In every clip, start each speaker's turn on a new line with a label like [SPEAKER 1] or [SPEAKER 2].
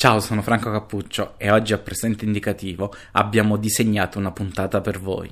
[SPEAKER 1] Ciao, sono Franco Cappuccio e oggi a presente indicativo abbiamo disegnato una puntata per voi.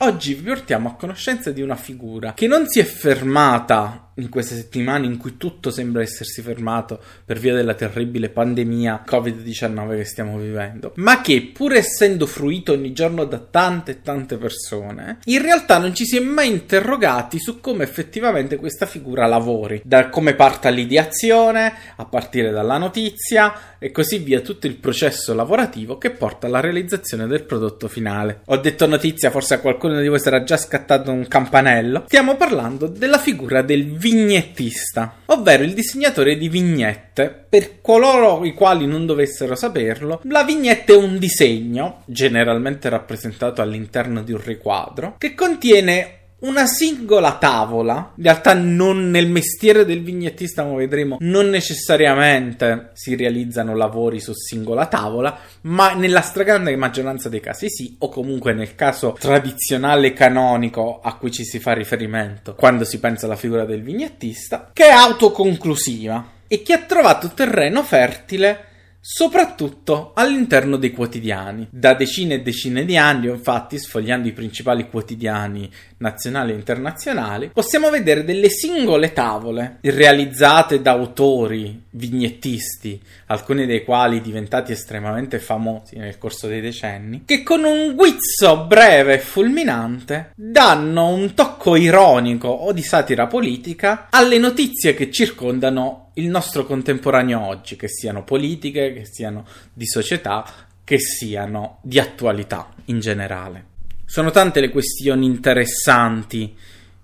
[SPEAKER 1] Oggi vi portiamo a conoscenza di una figura che non si è fermata in queste settimane in cui tutto sembra essersi fermato per via della terribile pandemia Covid-19 che stiamo vivendo, ma che pur essendo fruito ogni giorno da tante e tante persone, in realtà non ci si è mai interrogati su come effettivamente questa figura lavori, da come parta l'ideazione, a partire dalla notizia e così via tutto il processo lavorativo che porta alla realizzazione del prodotto finale. Ho detto notizia, forse a qualcuno di voi sarà già scattato un campanello. Stiamo parlando della figura del vignettista, ovvero il disegnatore di vignette. Per coloro i quali non dovessero saperlo, la vignetta è un disegno, generalmente rappresentato all'interno di un riquadro, che contiene una singola tavola, in realtà non nel mestiere del vignettista, come vedremo, non necessariamente si realizzano lavori su singola tavola, ma nella stragrande maggioranza dei casi sì, o comunque nel caso tradizionale canonico a cui ci si fa riferimento quando si pensa alla figura del vignettista, che è autoconclusiva e che ha trovato terreno fertile soprattutto all'interno dei quotidiani. Da decine e decine di anni, infatti, sfogliando i principali quotidiani nazionali e internazionali, possiamo vedere delle singole tavole realizzate da autori vignettisti, alcuni dei quali diventati estremamente famosi nel corso dei decenni, che con un guizzo breve e fulminante danno un tocco ironico o di satira politica alle notizie che circondano il nostro contemporaneo oggi, che siano politiche, che siano di società, che siano di attualità in generale. Sono tante le questioni interessanti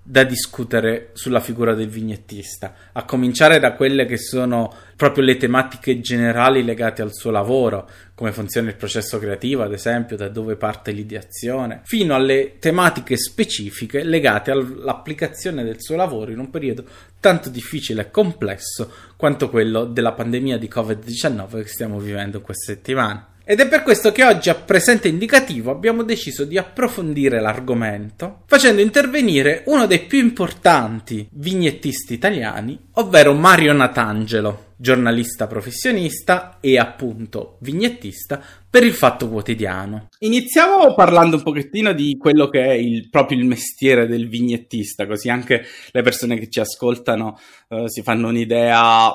[SPEAKER 1] da discutere sulla figura del vignettista, a cominciare da quelle che sono proprio le tematiche generali legate al suo lavoro, come funziona il processo creativo, ad esempio, da dove parte l'ideazione, fino alle tematiche specifiche legate all'applicazione del suo lavoro in un periodo tanto difficile e complesso quanto quello della pandemia di Covid-19 che stiamo vivendo in queste settimane. Ed è per questo che oggi a presente indicativo abbiamo deciso di approfondire l'argomento facendo intervenire uno dei più importanti vignettisti italiani, ovvero Mario Natangelo, giornalista professionista e appunto vignettista per il Fatto Quotidiano. Iniziamo parlando un pochettino di quello che è il, proprio il mestiere del vignettista, così anche le persone che ci ascoltano uh, si fanno un'idea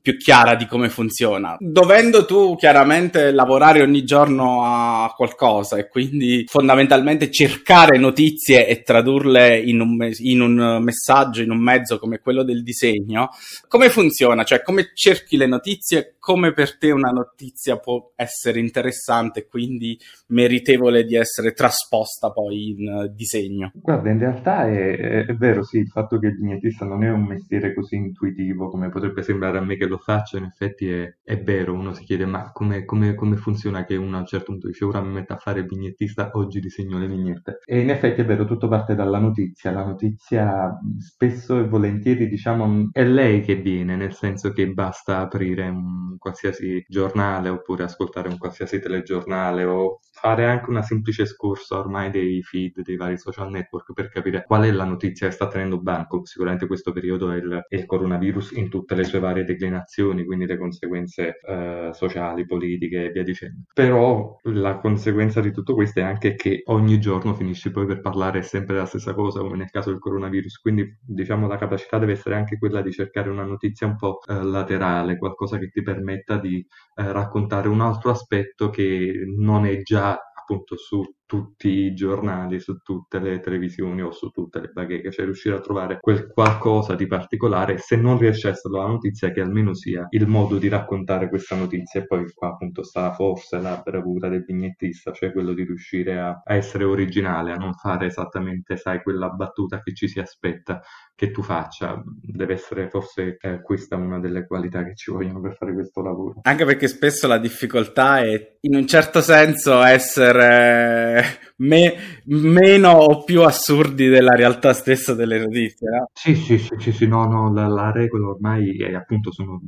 [SPEAKER 1] più chiara di come funziona. Dovendo tu chiaramente lavorare ogni giorno a qualcosa e quindi fondamentalmente cercare notizie e tradurle in un, me- in un messaggio, in un mezzo come quello del disegno, come funziona? Cioè come cerchi le notizie? Come per te una notizia può essere interessante e quindi meritevole di essere trasposta poi in disegno?
[SPEAKER 2] Guarda, in realtà è, è vero, sì, il fatto che il vignetista non è un mestiere così intuitivo come potrebbe sembrare a me che lo faccio, in effetti è, è vero, uno si chiede ma come, come, come, funziona che uno a un certo punto dice ora mi metto a fare il vignettista, oggi disegno le vignette. E in effetti è vero, tutto parte dalla notizia, la notizia spesso e volentieri diciamo è lei che viene, nel senso che basta aprire un qualsiasi giornale oppure ascoltare un qualsiasi telegiornale o fare anche una semplice scorsa ormai dei feed dei vari social network per capire qual è la notizia che sta tenendo banco. Sicuramente questo periodo è il, è il coronavirus in tutte le sue varie declinazioni, quindi le conseguenze eh, sociali, politiche e via dicendo. Però la conseguenza di tutto questo è anche che ogni giorno finisci poi per parlare sempre della stessa cosa, come nel caso del coronavirus. Quindi diciamo la capacità deve essere anche quella di cercare una notizia un po' eh, laterale, qualcosa che ti permetta di eh, raccontare un altro aspetto che non è già appunto su tutti i giornali, su tutte le televisioni o su tutte le bacheche, cioè riuscire a trovare quel qualcosa di particolare, se non riesce a essere la notizia, che almeno sia il modo di raccontare questa notizia. E poi qua appunto sta forse la bravura del vignettista, cioè quello di riuscire a, a essere originale, a non fare esattamente, sai, quella battuta che ci si aspetta che tu faccia. Deve essere forse eh, questa una delle qualità che ci vogliono per fare questo lavoro.
[SPEAKER 1] Anche perché spesso la difficoltà è in un certo senso essere me- meno o più assurdi della realtà stessa delle notizie. No?
[SPEAKER 2] Sì, sì, sì, sì, sì, no, no, la, la regola ormai è appunto sono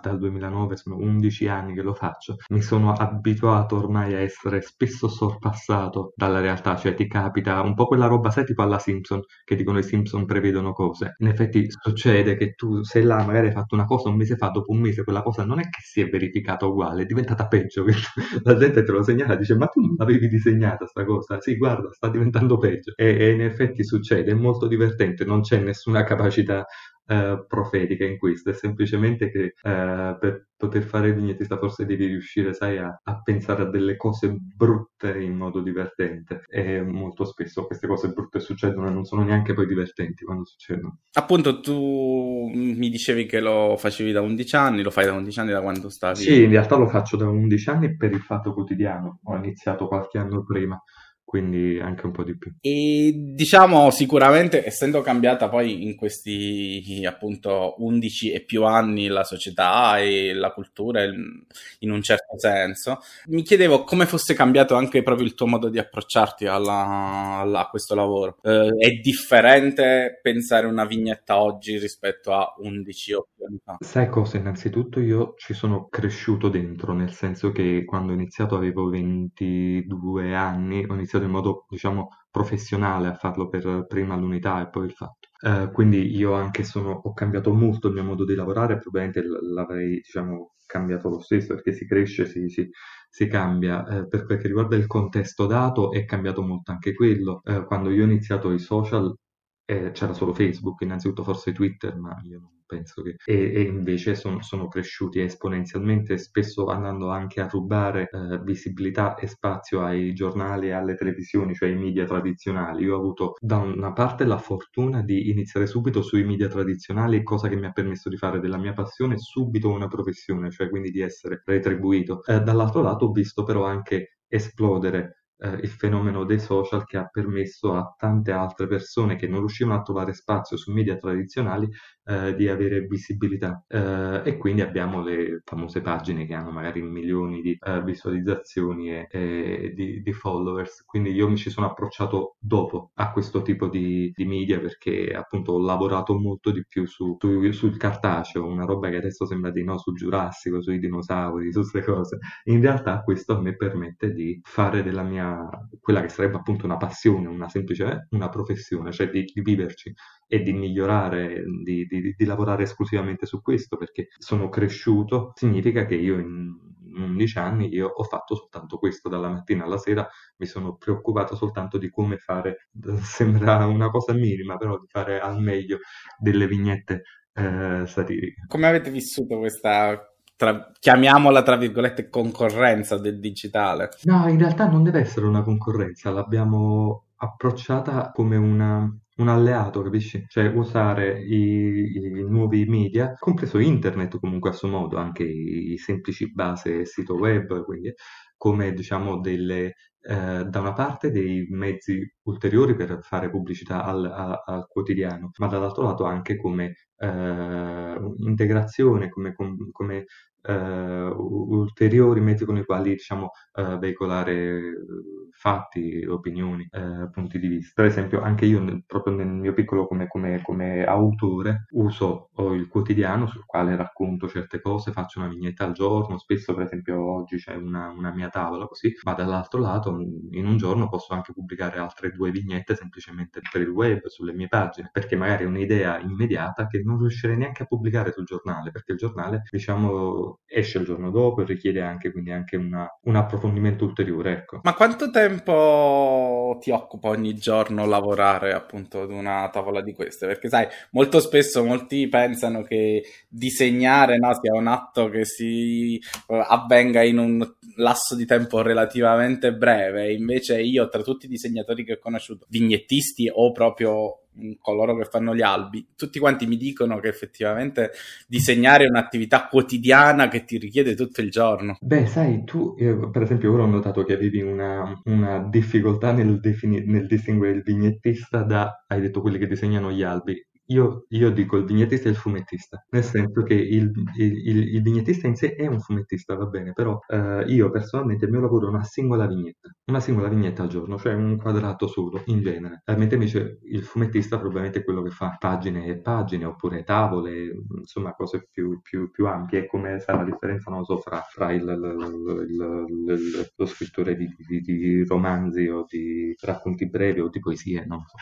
[SPEAKER 2] dal 2009, sono 11 anni che lo faccio, mi sono abituato ormai a essere spesso sorpassato dalla realtà, cioè ti capita un po' quella roba, sai, tipo alla Simpson, che dicono i Simpson prevedono cose. In effetti succede che tu sei là, magari hai fatto una cosa un mese fa, dopo un mese quella cosa non è che si è verificata uguale, è diventata peggio, la gente te lo segnala dice ma tu non l'avevi disegnata sta cosa? Sì, guarda, sta diventando peggio. E, e in effetti succede, è molto divertente, non c'è nessuna capacità eh, profetica in questo, è semplicemente che eh, per poter fare il vignettista forse devi riuscire, sai, a, a, pensare a delle cose brutte in modo divertente e molto spesso queste cose brutte succedono e non sono neanche poi divertenti quando succedono.
[SPEAKER 1] Appunto tu mi dicevi che lo facevi da 11 anni, lo fai da 11 anni da quando stavi?
[SPEAKER 2] Sì, in realtà lo faccio da 11 anni per il Fatto Quotidiano, ho iniziato qualche anno prima quindi anche un po' di più.
[SPEAKER 1] E diciamo sicuramente essendo cambiata poi in questi appunto 11 e più anni la società e la cultura in un certo senso, mi chiedevo come fosse cambiato anche proprio il tuo modo di approcciarti alla, alla, a questo lavoro. Eh, è differente pensare una vignetta oggi rispetto a 11 o più anni fa?
[SPEAKER 2] Sai cosa? Innanzitutto io ci sono cresciuto dentro, nel senso che quando ho iniziato avevo 22 anni, ho iniziato iniziato in modo, diciamo, professionale a farlo per prima l'unità e poi il fatto. Eh, quindi io anche sono, ho cambiato molto il mio modo di lavorare, probabilmente l'avrei, diciamo, cambiato lo stesso perché si cresce, si, si, si cambia. Eh, per quel che riguarda il contesto dato è cambiato molto anche quello. Eh, quando io ho iniziato i social eh, c'era solo Facebook, innanzitutto forse Twitter, ma io non penso che... E, e invece son, sono cresciuti esponenzialmente, spesso andando anche a rubare eh, visibilità e spazio ai giornali e alle televisioni, cioè ai media tradizionali. Io ho avuto da una parte la fortuna di iniziare subito sui media tradizionali, cosa che mi ha permesso di fare della mia passione subito una professione, cioè quindi di essere retribuito. Eh, dall'altro lato ho visto però anche esplodere eh, il fenomeno dei social che ha permesso a tante altre persone che non riuscivano a trovare spazio sui media tradizionali eh, di avere visibilità. Eh, e quindi abbiamo le famose pagine che hanno magari milioni di eh, visualizzazioni e, e di, di, followers. Quindi io mi ci sono approcciato dopo a questo tipo di, di media perché appunto ho lavorato molto di più su, su, sul cartaceo una roba che adesso sembra di no sul giurassico sui dinosauri su queste cose. In realtà questo a me permette di fare della mia quella che sarebbe appunto una passione, una semplice una professione, cioè di, di viverci e di migliorare, di, di, di, lavorare esclusivamente su questo, perché sono cresciuto, significa che io in 11 anni io ho fatto soltanto questo dalla mattina alla sera, mi sono preoccupato soltanto di come fare, sembra una cosa minima, però di fare al meglio delle vignette eh, satiriche.
[SPEAKER 1] Come avete vissuto questa tra, chiamiamola tra virgolette concorrenza del digitale.
[SPEAKER 2] No, in realtà non deve essere una concorrenza, l'abbiamo approcciata come una, un alleato, capisci? Cioè usare i, i, nuovi media, compreso internet comunque a suo modo, anche i, semplici base sito web, quindi come diciamo delle, eh, da una parte dei mezzi ulteriori per fare pubblicità al, a, al quotidiano, ma dall'altro lato anche come eh, integrazione, come, come eh, ulteriori mezzi con i quali diciamo, eh, veicolare fatti, opinioni, eh, punti di vista. Per esempio, anche io, nel, proprio nel mio piccolo come, come, come autore, uso il quotidiano sul quale racconto certe cose, faccio una vignetta al giorno, spesso per esempio oggi c'è una, una mia tavola così, ma dall'altro lato in un giorno posso anche pubblicare altre due vignette semplicemente per il web, sulle mie pagine, perché magari è un'idea immediata che non riuscirei neanche a pubblicare sul giornale, perché il giornale, diciamo, esce il giorno dopo e richiede anche, quindi anche una, un approfondimento ulteriore. Ecco.
[SPEAKER 1] Ma quanto tempo ti occupa ogni giorno lavorare appunto ad una tavola di queste? Perché sai, molto spesso molti pensano che disegnare no, sia un atto che si uh, avvenga in un lasso di tempo relativamente breve, invece io tra tutti i disegnatori che ho conosciuto, vignettisti o proprio coloro che fanno gli albi, tutti quanti mi dicono che effettivamente disegnare è un'attività quotidiana che ti richiede tutto il giorno.
[SPEAKER 2] Beh, sai, tu, eh, per esempio, ora ho notato che avevi una, una difficoltà nel, defini- nel distinguere il vignettista da, hai detto, quelli che disegnano gli albi io, io dico il vignettista e il fumettista, nel senso che il, il- il- vignettista in sé è un fumettista, va bene, però eh, io personalmente il mio lavoro è una singola vignetta, una singola vignetta al giorno, cioè un quadrato solo, in genere. Eh, mentre invece il fumettista probabilmente è quello che fa pagine e pagine, oppure tavole, insomma cose più, più- più ampie, come sa la differenza, non lo so, fra, fra il- lo scrittore di, di- di romanzi o di racconti brevi o di poesie, non so.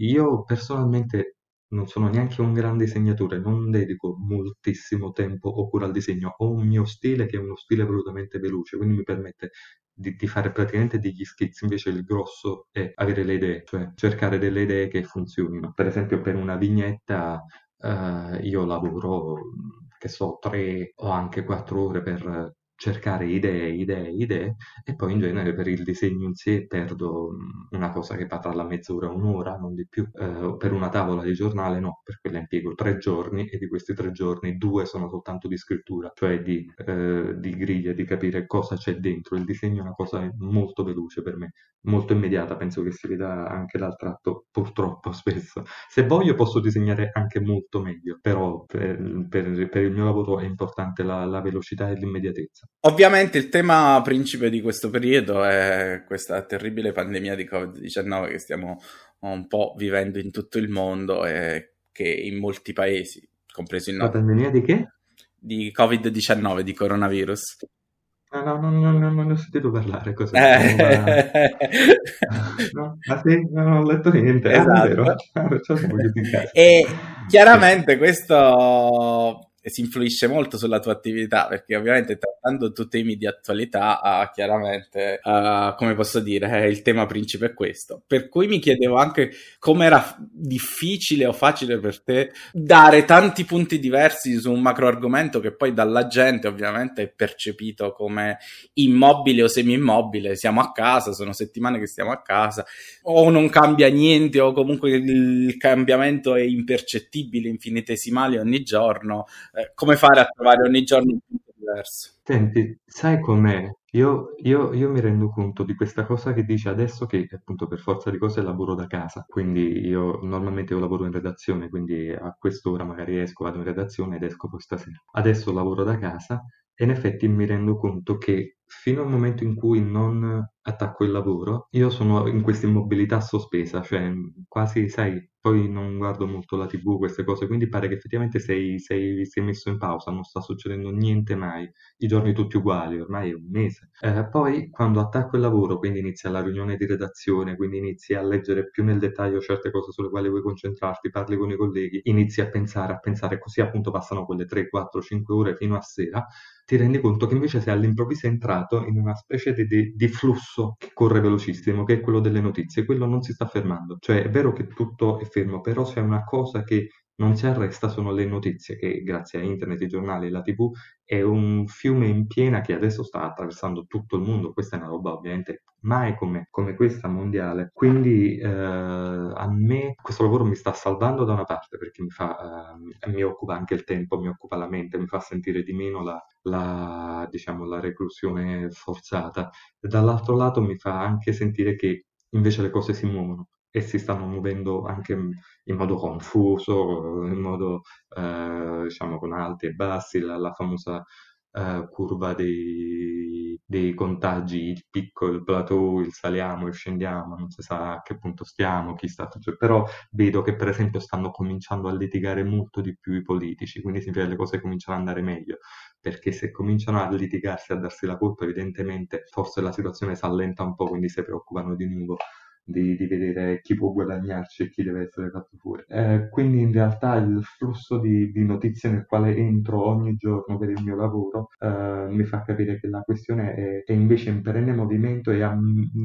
[SPEAKER 2] Io personalmente non sono neanche un grande disegnatore, non dedico moltissimo tempo o cura al disegno. Ho un mio stile che è uno stile volutamente veloce, quindi mi permette di, di fare praticamente degli schizzi. Invece il grosso è avere le idee, cioè cercare delle idee che funzionino. Per esempio, per una vignetta, eh, io lavoro, che so, tre o anche quattro ore per cercare idee, idee, idee, e poi in genere per il disegno in sé perdo una cosa che va tra la mezz'ora un'ora, non di più. Eh, per una tavola di giornale no, per quella impiego tre giorni e di questi tre giorni due sono soltanto di scrittura, cioè di, eh, di griglia, di capire cosa c'è dentro. Il disegno è una cosa molto veloce per me, molto immediata, penso che si veda anche dal tratto purtroppo spesso. Se voglio posso disegnare anche molto meglio, però per, per- per il mio lavoro è importante la la velocità e l'immediatezza.
[SPEAKER 1] Ovviamente il tema principe di questo periodo è questa terribile pandemia di Covid-19 che stiamo un po' vivendo in tutto il mondo e che in molti paesi, compreso il
[SPEAKER 2] La
[SPEAKER 1] nostro,
[SPEAKER 2] pandemia di che?
[SPEAKER 1] di Covid-19, di coronavirus.
[SPEAKER 2] Ah, no, no, no, no, non ne ho sentito parlare? Nuova...
[SPEAKER 1] Eh,
[SPEAKER 2] No? Ah sì? No, non ho letto niente.
[SPEAKER 1] Esatto.
[SPEAKER 2] Ah, chiusi in casa.
[SPEAKER 1] E chiaramente questo si influisce molto sulla tua attività perché ovviamente trattando tu temi di attualità, ah, chiaramente, ah, come posso dire, eh, il tema principe è questo. Per cui mi chiedevo anche come era difficile o facile per te dare tanti punti diversi su un macro argomento che poi dalla gente ovviamente è percepito come immobile o semi-immobile. Siamo a casa, sono settimane che stiamo a casa, o non cambia niente, o comunque il cambiamento è impercettibile, infinitesimale ogni giorno. Eh, come fare a trovare ogni giorno un punto diverso?
[SPEAKER 2] Senti, sai com'è? Io, io- io mi rendo conto di questa cosa che dici adesso che appunto per forza di cose lavoro da casa, quindi io normalmente io lavoro in redazione, quindi a quest'ora magari esco, vado in redazione ed esco poi stasera. Adesso lavoro da casa e in effetti mi rendo conto che fino al momento in cui non attacco il lavoro, io sono in questa immobilità sospesa, cioè quasi, sai, poi non guardo molto la TV, queste cose, quindi pare che effettivamente sei, sei, sei messo in pausa, non sta succedendo niente mai i giorni tutti uguali, ormai è un mese. Eh, poi quando attacco il lavoro, quindi inizia la riunione di redazione, quindi inizi a leggere più nel dettaglio certe cose sulle quali vuoi concentrarti, parli con i colleghi, inizi a pensare, a pensare, così appunto passano quelle 3, 4, 5 ore fino a sera, ti rendi conto che invece sei all'improvviso entrato in una specie di, di- di flusso che corre velocissimo, che è quello delle notizie. Quello non si sta fermando. Cioè, è vero che tutto è fermo, però c'è una cosa che non si arresta, sono le notizie, che grazie a internet, i giornali e la TV è un fiume in piena che adesso sta attraversando tutto il mondo. Questa è una roba ovviamente mai come, come questa mondiale. Quindi eh, a me questo lavoro mi sta salvando da una parte perché mi, fa, eh, mi occupa anche il tempo, mi occupa la mente, mi fa sentire di meno la, la, diciamo, la reclusione forzata. Dall'altro lato mi fa anche sentire che invece le cose si muovono e si stanno muovendo anche in modo confuso, in modo eh, diciamo con alti e bassi, la, la famosa eh, curva dei, dei contagi, il picco, il plateau, il saliamo, il scendiamo, non si sa a che punto stiamo, chi sta, cioè, però vedo che per esempio stanno cominciando a litigare molto di più i politici, quindi significa che le cose cominciano ad andare meglio, perché se cominciano a litigarsi, a darsi la colpa, evidentemente forse la situazione si allenta un po', quindi si preoccupano di nuovo di, di vedere chi può guadagnarci e chi deve essere fatto fuori. Eh, quindi in realtà il flusso di, di notizie nel quale entro ogni giorno per il mio lavoro eh, mi fa capire che la questione è, è invece in perenne movimento e ha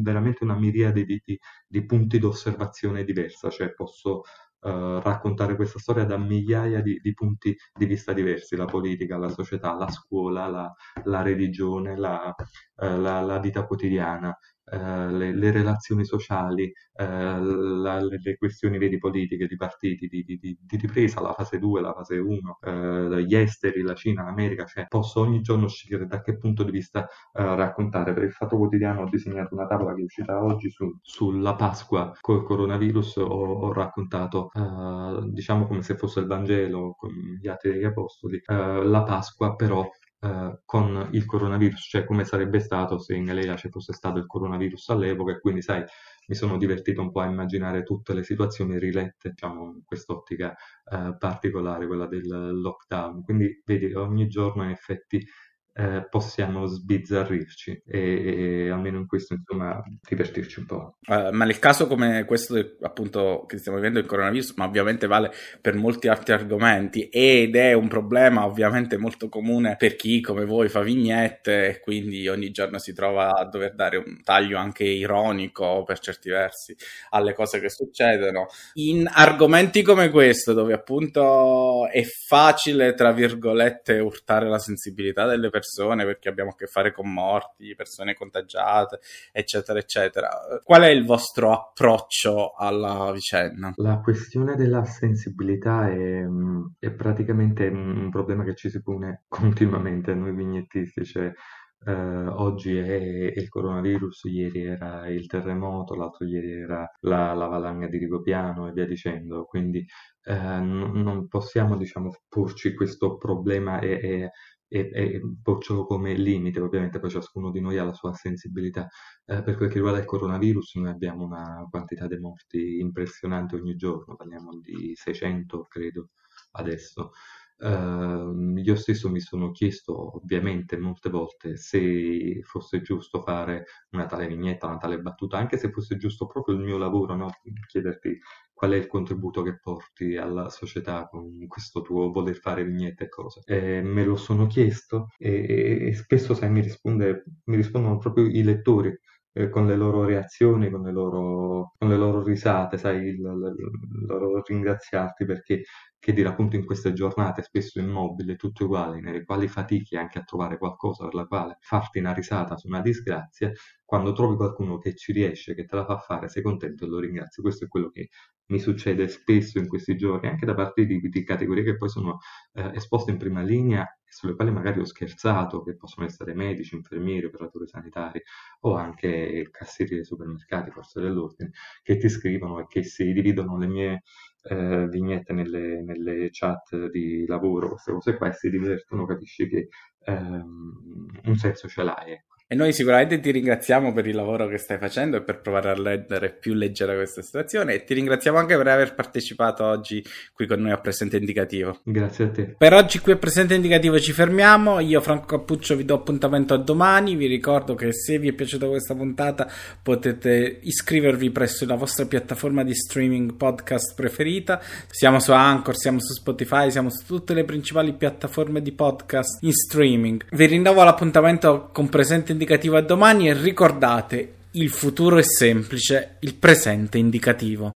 [SPEAKER 2] veramente una miriade di, di, punti d'osservazione diversa, cioè posso eh, raccontare questa storia da migliaia di, di punti di vista diversi, la politica, la società, la scuola, la, la religione, la, eh, la, la vita quotidiana le, le, relazioni sociali, eh, la, le, questioni vedi, politiche di partiti, di, di, di, ripresa, la fase 2, la fase 1, eh, gli esteri, la Cina, l'America, cioè posso ogni giorno scegliere da che punto di vista eh, raccontare. Per il Fatto Quotidiano ho disegnato una tavola che è uscita oggi su, sulla Pasqua col coronavirus, ho, ho raccontato, eh, diciamo come se fosse il Vangelo con gli atti degli Apostoli, la Pasqua però eh, con il coronavirus, cioè come sarebbe stato se in Galilea ci fosse stato il coronavirus all'epoca e quindi sai mi sono divertito un po' a immaginare tutte le situazioni rilette, diciamo, in quest'ottica eh, particolare, quella del lockdown. Quindi vedi, ogni giorno in effetti eh, possiamo sbizzarrirci e, e, almeno in questo insomma divertirci un po'.
[SPEAKER 1] Uh, ma nel caso come questo appunto che stiamo vivendo il coronavirus, ma ovviamente vale per molti altri argomenti ed è un problema ovviamente molto comune per chi come voi fa vignette e quindi ogni giorno si trova a dover dare un taglio anche ironico per certi versi alle cose che succedono. In argomenti come questo dove appunto è facile tra virgolette urtare la sensibilità delle persone persone perché abbiamo a che fare con morti, persone contagiate, eccetera, eccetera. Qual è il vostro approccio alla vicenda?
[SPEAKER 2] La questione della sensibilità è, è praticamente un problema che ci si pone continuamente noi vignettisti, cioè Uh, oggi è, il coronavirus, ieri era il terremoto, l'altro ieri era la, la valanga di Rigopiano e via dicendo, quindi uh, n- non possiamo diciamo, porci questo problema e, e e, e porcelo come limite, ovviamente poi ciascuno di noi ha la sua sensibilità. Eh, per quel che riguarda il coronavirus, noi abbiamo una quantità di morti impressionante ogni giorno, parliamo di 600 credo adesso. Uh, io stesso mi sono chiesto ovviamente molte volte se fosse giusto fare una tale vignetta, una tale battuta, anche se fosse giusto proprio il mio lavoro, no? chiederti qual è il contributo che porti alla società con questo tuo voler fare vignette e cose. E me lo sono chiesto e, e spesso sai, mi, risponde, mi rispondono proprio i lettori eh, con le loro reazioni, con le loro, con le loro risate, sai, il, il, loro ringraziarti perché che dire appunto in queste giornate spesso immobili, tutte uguali, nelle quali fatichi anche a trovare qualcosa per la quale farti una risata su una disgrazia, quando trovi qualcuno che ci riesce, che te la fa fare, sei contento e lo ringrazi. Questo è quello che mi succede spesso in questi giorni, anche da parte di, di categorie che poi sono eh, esposte in prima linea sulle quali magari ho scherzato, che possono essere medici, infermieri, operatori sanitari o anche cassieri dei supermercati, forze dell'ordine, che ti scrivono e che si dividono le mie eh, vignette nelle, nelle, chat di lavoro, queste cose qua, e si divertono, capisci che ehm, un senso ce l'hai. Ecco.
[SPEAKER 1] E noi sicuramente ti ringraziamo per il lavoro che stai facendo e per provare a rendere più leggera questa situazione e ti ringraziamo anche per aver partecipato oggi qui con noi a Presente Indicativo.
[SPEAKER 2] Grazie a te.
[SPEAKER 1] Per oggi qui a Presente Indicativo ci fermiamo, io Franco Cappuccio vi do appuntamento a domani, vi ricordo che se vi è piaciuta questa puntata potete iscrivervi presso la vostra piattaforma di streaming podcast preferita, siamo su Anchor, siamo su Spotify, siamo su tutte le principali piattaforme di podcast in streaming. Vi rinnovo l'appuntamento con Presente Indicativo indicativo a domani e ricordate, il futuro è semplice, il presente indicativo.